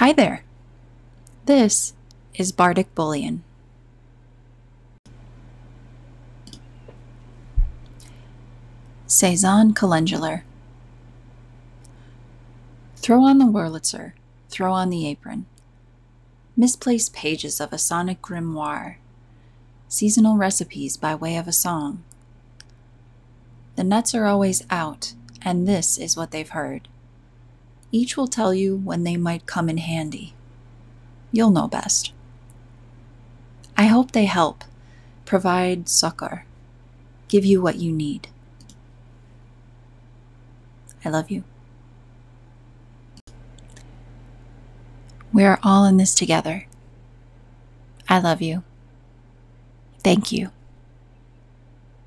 Hi there. This is Bardic Bullion. Saison Calendular. Throw on the Wurlitzer, throw on the apron. Misplaced pages of a sonic grimoire. Seasonal recipes by way of a song. The nuts are always out, and this is what they've heard. Each will tell you when they might come in handy. You'll know best. I hope they help, provide succor, give you what you need. I love you. We are all in this together. I love you. Thank you.